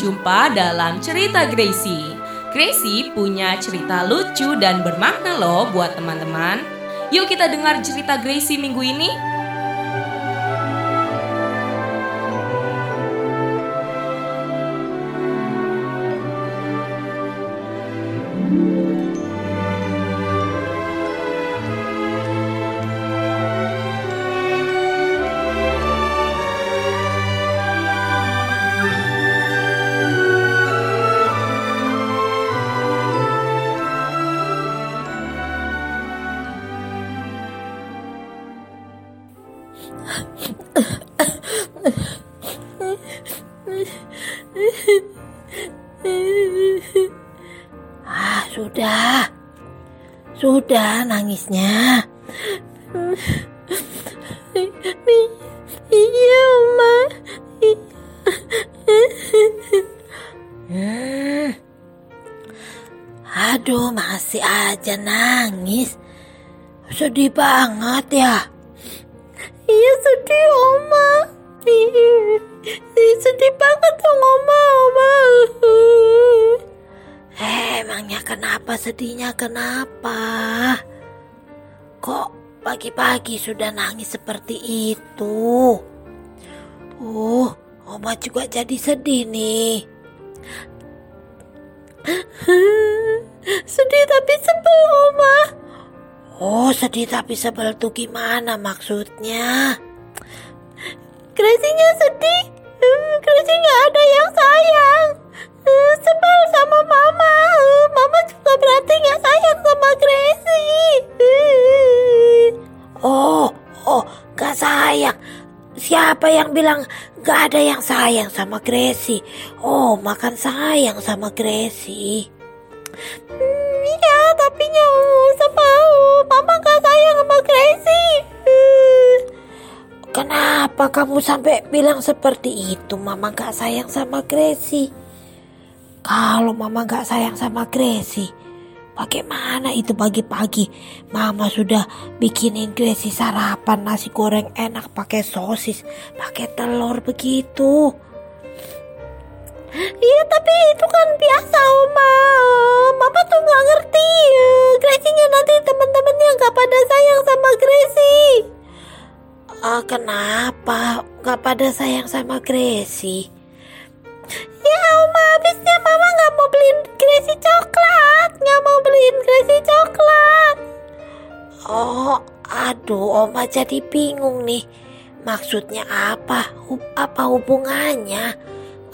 berjumpa dalam cerita Gracie. Gracie punya cerita lucu dan bermakna loh buat teman-teman. Yuk kita dengar cerita Gracie minggu ini. Ah, sudah. Sudah nangisnya. Iya. Hmm. Aduh, masih aja nangis. Sedih banget ya. Sedihnya kenapa? Kok pagi-pagi sudah nangis seperti itu? Uh, Oma juga jadi sedih nih. sedih tapi sebel, Oma. Oh, sedih tapi sebel tuh gimana maksudnya? Gracie-nya sedih. Siapa yang bilang gak ada yang sayang sama Gracie? Oh, makan sayang sama Gracie. Hmm, iya, tapi nyawa sebel. Mama gak sayang sama Gracie. Kenapa kamu sampai bilang seperti itu? Mama gak sayang sama Gracie. Kalau mama gak sayang sama Gracie, bagaimana itu pagi-pagi mama sudah bikinin Gracie sarapan nasi goreng enak pakai sosis, pakai telur begitu. Iya tapi itu kan biasa oma Mama tuh gak ngerti Gracie-nya nanti teman-temannya gak pada sayang sama Gracie Ah, kenapa gak pada sayang sama Gracie? Ya Oma, habisnya Mama gak mau beliin Gracie coklat Gak mau beliin Gracie coklat Oh, aduh Oma jadi bingung nih Maksudnya apa? Hub- apa hubungannya?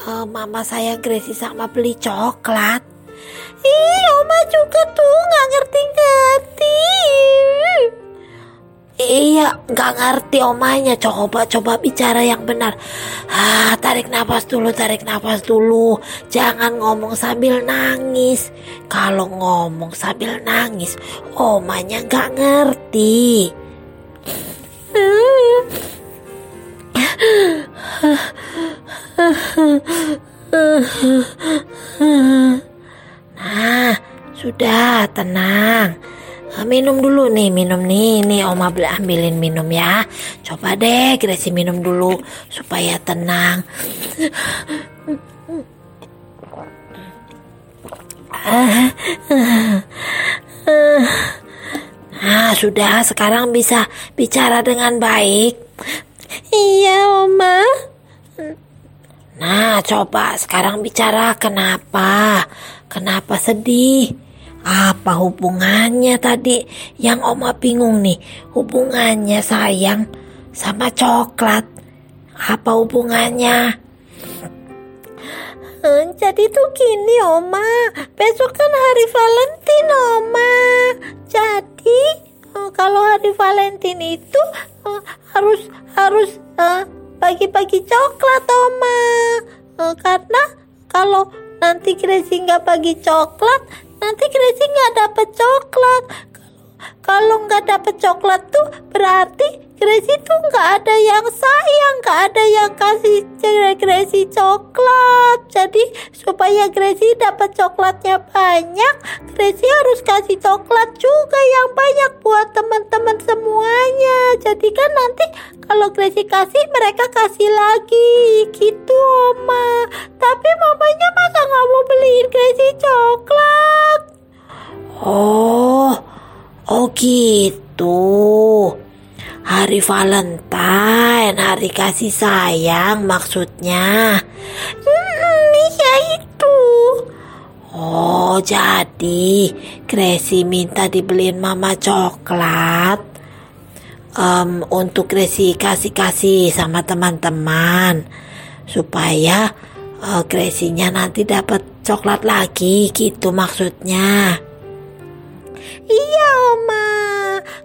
Eh, Mama saya Gracie sama beli coklat Ih, Oma juga tuh gak ngerti-ngerti Iya, nggak ngerti omanya. Coba, coba bicara yang benar. Ah, tarik nafas dulu, tarik nafas dulu. Jangan ngomong sambil nangis. Kalau ngomong sambil nangis, omanya nggak ngerti. Nah, sudah tenang. Ah, Minum dulu nih, minum nih. Nih Oma ambilin minum ya. Coba deh Gracie minum dulu supaya tenang. Nah, sudah sekarang bisa bicara dengan baik. Iya, Oma. Nah, coba sekarang bicara kenapa? Kenapa sedih? Apa hubungannya tadi? Yang Oma bingung nih. Hubungannya sayang sama coklat. Apa hubungannya? Eh, Jadi tuh gini Oma, besok kan hari Valentine Oma. Jadi eh, kalau hari Valentine itu eh, harus harus eh, bagi-bagi coklat Oma. Eh, Karena kalau nanti Gracie nggak bagi coklat, nanti Gracie nggak dapet coklat. Kalau nggak dapet coklat tuh berarti Gracie tuh nggak ada yang sayang nggak ada yang kasih Gracie coklat. Jadi supaya Gracie dapat coklatnya banyak, Gracie harus kasih coklat juga yang banyak buat teman-teman semuanya. Jadi kan nanti kalau Gracie kasih mereka kasih lagi gitu Oma. Tapi mamanya masa nggak mau beliin Gracie coklat? Oh, oh gitu. Hari Valentine, hari kasih sayang maksudnya. Hmm, iya itu. Oh, jadi Gracie minta dibeliin mama coklat um, untuk Gracie kasih-kasih sama teman-teman supaya uh, Gracie-nya nanti dapat coklat lagi gitu maksudnya. Iya, Oma.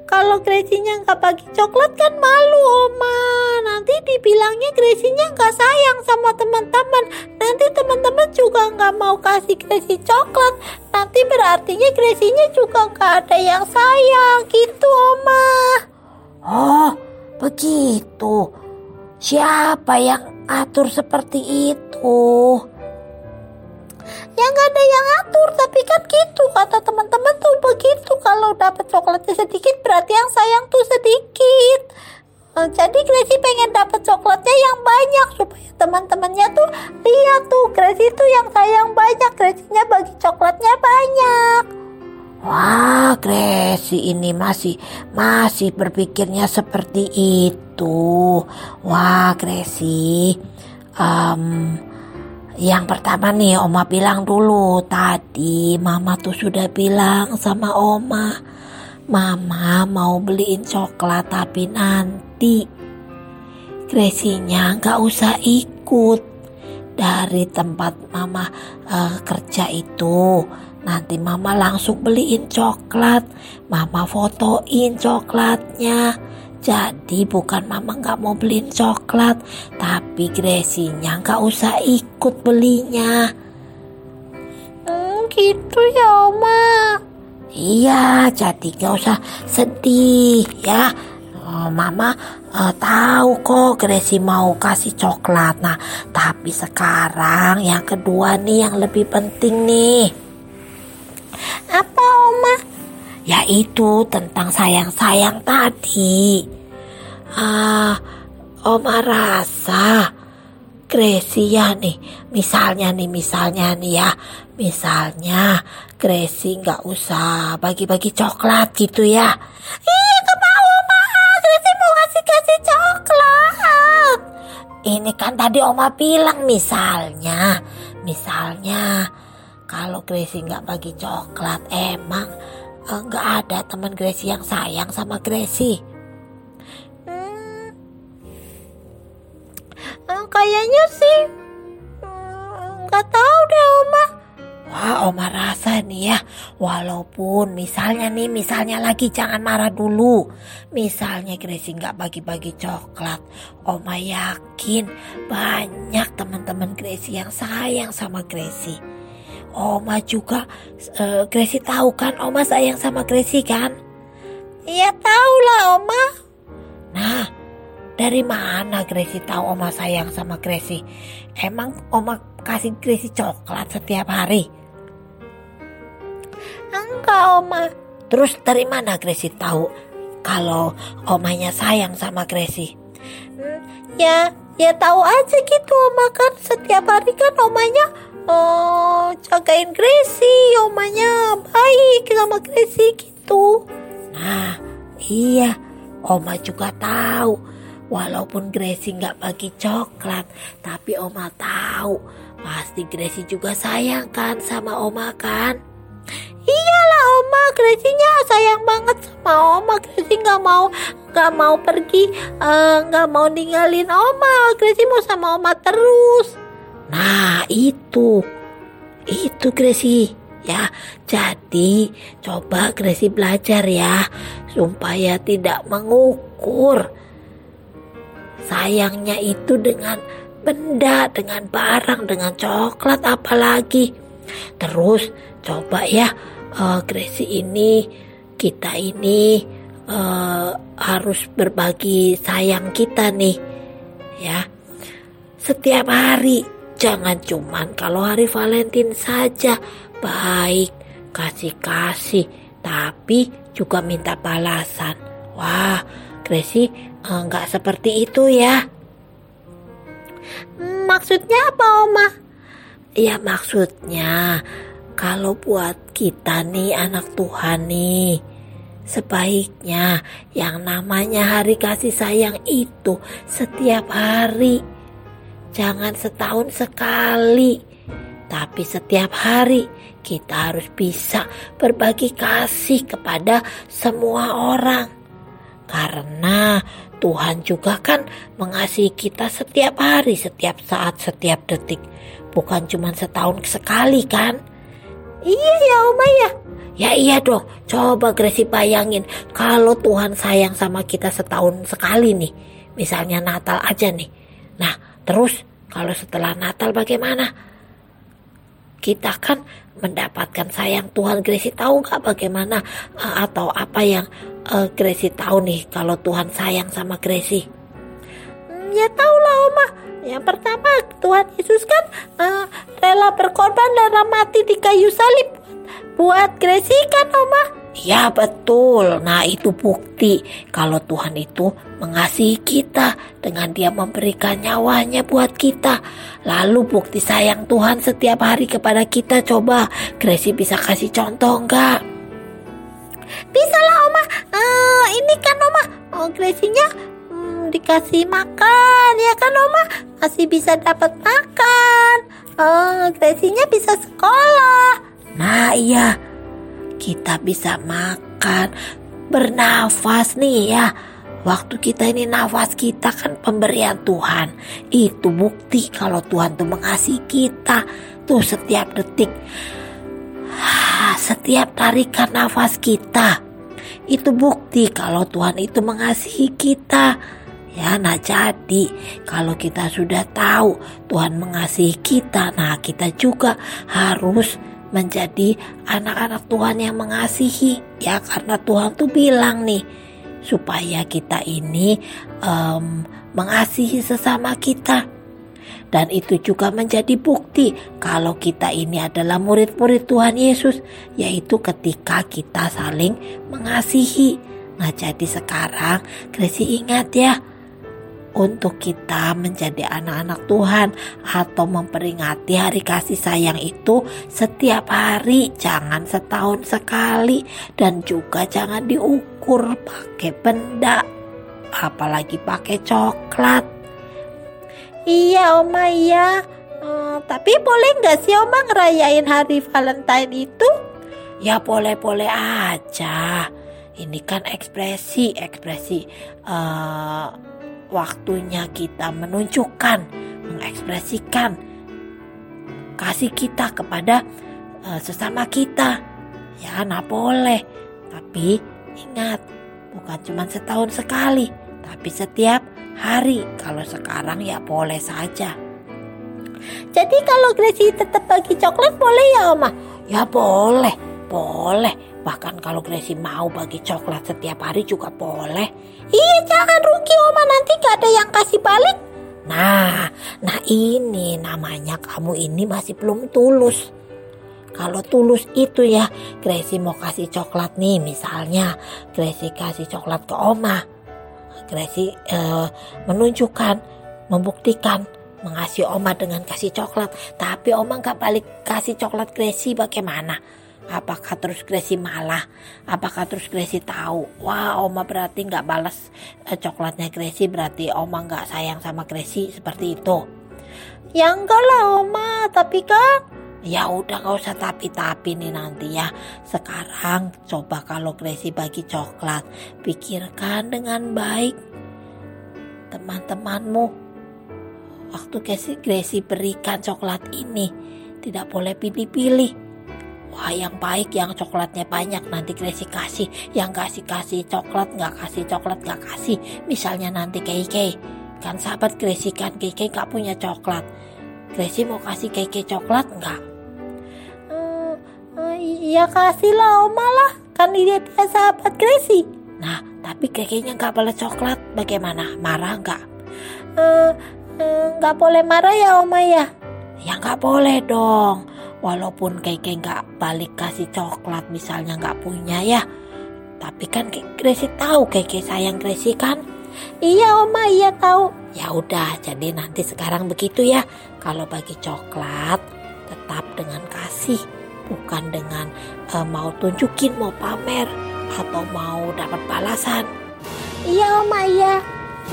Kalau Gracie-nya nggak bagi coklat kan malu, Oma. Nanti dibilangnya Gracie-nya nggak sayang sama teman-teman. Nanti teman-teman juga nggak mau kasih Gracie coklat. Nanti berartinya Gracie-nya juga nggak ada yang sayang. Gitu, Oma. Oh, begitu. Siapa yang atur seperti itu? Ya nggak ada yang atur, tapi kan gitu kata teman-teman tuh begitu. Kalau dapat coklatnya sedikit berarti yang sayang tuh sedikit. Eh, Jadi Gracie pengen dapat coklatnya yang banyak supaya teman-temannya tuh lihat tuh Gracie tuh yang sayang banyak, Gracie-nya bagi coklatnya banyak. Wah, Gracie ini masih masih berpikirnya seperti itu. Wah, Gracie. em, yang pertama nih, Oma bilang dulu tadi, Mama tuh sudah bilang sama Oma, Mama mau beliin coklat tapi nanti Gracie-nya nggak usah ikut dari tempat Mama eh, kerja itu. Nanti Mama langsung beliin coklat, Mama fotoin coklatnya. Jadi bukan Mama nggak mau beliin coklat, tapi Gracie-nya nggak usah ikut belinya. Hmm, gitu ya Oma. Iya, jadi nggak usah sedih ya. Oh, Mama eh, tahu kok Gracie mau kasih coklat. Nah, tapi sekarang yang kedua nih yang lebih penting nih. Yaitu tentang sayang-sayang tadi. Ah, Oma rasa Gracie ya nih, misalnya nih, misalnya nih ya, misalnya Gracie nggak usah bagi-bagi coklat gitu ya. Iya, gak mau Oma. Gracie mau kasih-kasih coklat. Ini kan tadi Oma bilang misalnya, misalnya kalau Gracie nggak bagi coklat, emang nggak ada teman Gracie yang sayang sama Gracie. Hmm. Eh, Kayaknya sih hmm, nggak tahu deh Oma. Wah, Oma rasa nih ya, walaupun misalnya nih, misalnya lagi jangan marah dulu. Misalnya Gracie nggak bagi-bagi coklat, Oma yakin banyak teman-teman Gracie yang sayang sama Gracie. Oma juga, eh, Gracie tahu kan, Oma sayang sama Gracie kan? Iya tahu lah Oma. Nah, dari mana Gracie tahu Oma sayang sama Gracie? Emang Oma kasih Gracie coklat setiap hari? Enggak Oma. Terus dari mana Gracie tahu kalau omanya sayang sama Gracie? Hmm, ya ya tahu aja gitu Oma kan setiap hari kan omanya oh jagain Gracie, omanya baik sama Gracie gitu. Nah, iya, Oma juga tahu. Walaupun Gracie nggak bagi coklat, tapi Oma tahu pasti Gracie juga sayang kan sama Oma kan? Iyalah Oma, Gracie-nya sayang banget sama Oma. Gracie nggak mau nggak mau pergi, eh, nggak mau ninggalin Oma. Gracie mau sama Oma terus. Nah, itu. Itu Gracie. Ya, jadi coba Gracie belajar ya supaya tidak mengukur sayangnya itu dengan benda, dengan barang, dengan coklat apalagi. Terus coba ya eh, Gracie ini kita ini eh, harus berbagi sayang kita nih. ya. Setiap hari, jangan cuman kalau hari Valentine saja baik, kasih-kasih, tapi juga minta balasan. Wah, Gracie enggak eh, seperti itu ya. Maksudnya apa, Oma? Ya maksudnya kalau buat kita nih anak Tuhan nih Sebaiknya yang namanya hari kasih sayang itu setiap hari Jangan setahun sekali Tapi setiap hari kita harus bisa berbagi kasih kepada semua orang Karena Tuhan juga kan mengasihi kita setiap hari, setiap saat, setiap detik Bukan cuma setahun sekali kan? Iya ya Oma ya. Ya iya dong, coba Gracie bayangin kalau Tuhan sayang sama kita setahun sekali nih. Misalnya Natal aja nih. Nah terus kalau setelah Natal bagaimana? Kita kan mendapatkan sayang Tuhan. Gracie tahu nggak bagaimana atau apa yang uh, Gracie tahu nih kalau Tuhan sayang sama Gracie? Hmm, ya tahu lah Oma yang pertama Tuhan Yesus kan uh, rela berkorban dan mati di kayu salib buat Gracie kan Oma? Ya betul, nah itu bukti kalau Tuhan itu mengasihi kita dengan dia memberikan nyawanya buat kita. Lalu bukti sayang Tuhan setiap hari kepada kita. Coba Gracie bisa kasih contoh enggak? Bisa lah Oma, uh, ini kan Oma, oh Gracie-nya dikasih makan ya kan Oma? Masih bisa dapat makan. Oh, Gracie-nya bisa sekolah. Nah iya kita bisa makan bernafas nih ya. Waktu kita ini nafas kita kan pemberian Tuhan. Itu bukti kalau Tuhan tuh mengasihi kita Tuh setiap detik. Setiap tarikan nafas kita. Itu bukti kalau Tuhan itu mengasihi kita. Ya, nah jadi kalau kita sudah tahu Tuhan mengasihi kita, nah kita juga harus menjadi anak-anak Tuhan yang mengasihi. Ya, karena Tuhan tuh bilang nih supaya kita ini um, mengasihi sesama kita. Dan itu juga menjadi bukti kalau kita ini adalah murid-murid Tuhan Yesus, yaitu ketika kita saling mengasihi. Nah, jadi sekarang Gracie ingat ya, untuk kita menjadi anak-anak Tuhan atau memperingati hari kasih sayang itu setiap hari, jangan setahun sekali dan juga jangan diukur pakai benda, apalagi pakai coklat. Iya, Oma iya. Hmm, tapi boleh nggak sih Oma ngerayain hari Valentine itu? Ya boleh-boleh aja. Ini kan ekspresi, ekspresi uh, waktunya kita menunjukkan, mengekspresikan kasih kita kepada uh, sesama kita. Ya, nah boleh. Tapi ingat, bukan cuma setahun sekali, tapi setiap hari. Kalau sekarang ya boleh saja. Jadi kalau Gracie tetap bagi coklat boleh ya Oma? Ya boleh, boleh. Bahkan kalau Gracie mau bagi coklat setiap hari juga boleh. Iya jangan rugi oma nanti gak ada yang kasih balik. Nah, nah ini namanya kamu ini masih belum tulus. Kalau tulus itu ya, Gracie mau kasih coklat nih misalnya. Gracie kasih coklat ke oma. Gracie uh, menunjukkan, membuktikan mengasihi oma dengan kasih coklat. Tapi oma gak balik kasih coklat Gracie bagaimana? Apakah terus Gracie malah? Apakah terus Gracie tahu? Wah, Oma berarti nggak balas eh, coklatnya Gracie berarti Oma nggak sayang sama Gracie seperti itu. Ya enggak lah Oma, tapi kan Ya udah nggak usah tapi-tapi nih nanti ya. Sekarang coba kalau Gracie bagi coklat, pikirkan dengan baik teman-temanmu. Waktu Gracie berikan coklat ini, tidak boleh pilih-pilih Wah yang baik yang coklatnya banyak nanti Gracie kasih Yang kasih kasih coklat nggak kasih coklat nggak kasih Misalnya nanti Keke Kan sahabat Gracie kan Keke nggak punya coklat Gracie mau kasih Keke coklat nggak? Hmm, ya kasih lah Oma lah Kan dia, dia sahabat Gracie Nah tapi Keke nya nggak boleh coklat Bagaimana? Marah nggak? eh, eh, nggak boleh marah ya Oma ya? Ya nggak boleh dong. Walaupun Keke nggak balik kasih coklat misalnya nggak punya ya. Tapi kan Gracie tahu Keke sayang Gracie kan? Iya Oma, iya tahu. Ya udah, jadi nanti sekarang begitu ya. Kalau bagi coklat tetap dengan kasih, bukan dengan uh, mau tunjukin, mau pamer atau mau dapat balasan. Iya Oma, iya.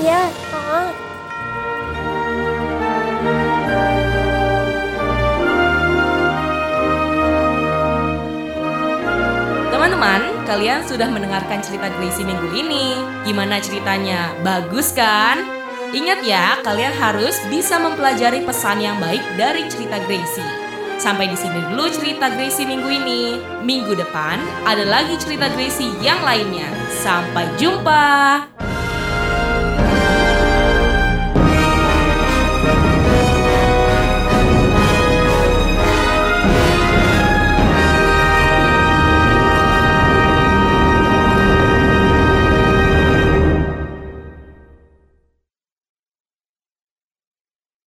Ya, uh. Teman-teman, kalian sudah mendengarkan cerita Gracie minggu ini. Gimana ceritanya? Bagus kan? Ingat ya, kalian harus bisa mempelajari pesan yang baik dari cerita Gracie. Sampai di sini dulu cerita Gracie minggu ini. Minggu depan ada lagi cerita Gracie yang lainnya. Sampai jumpa.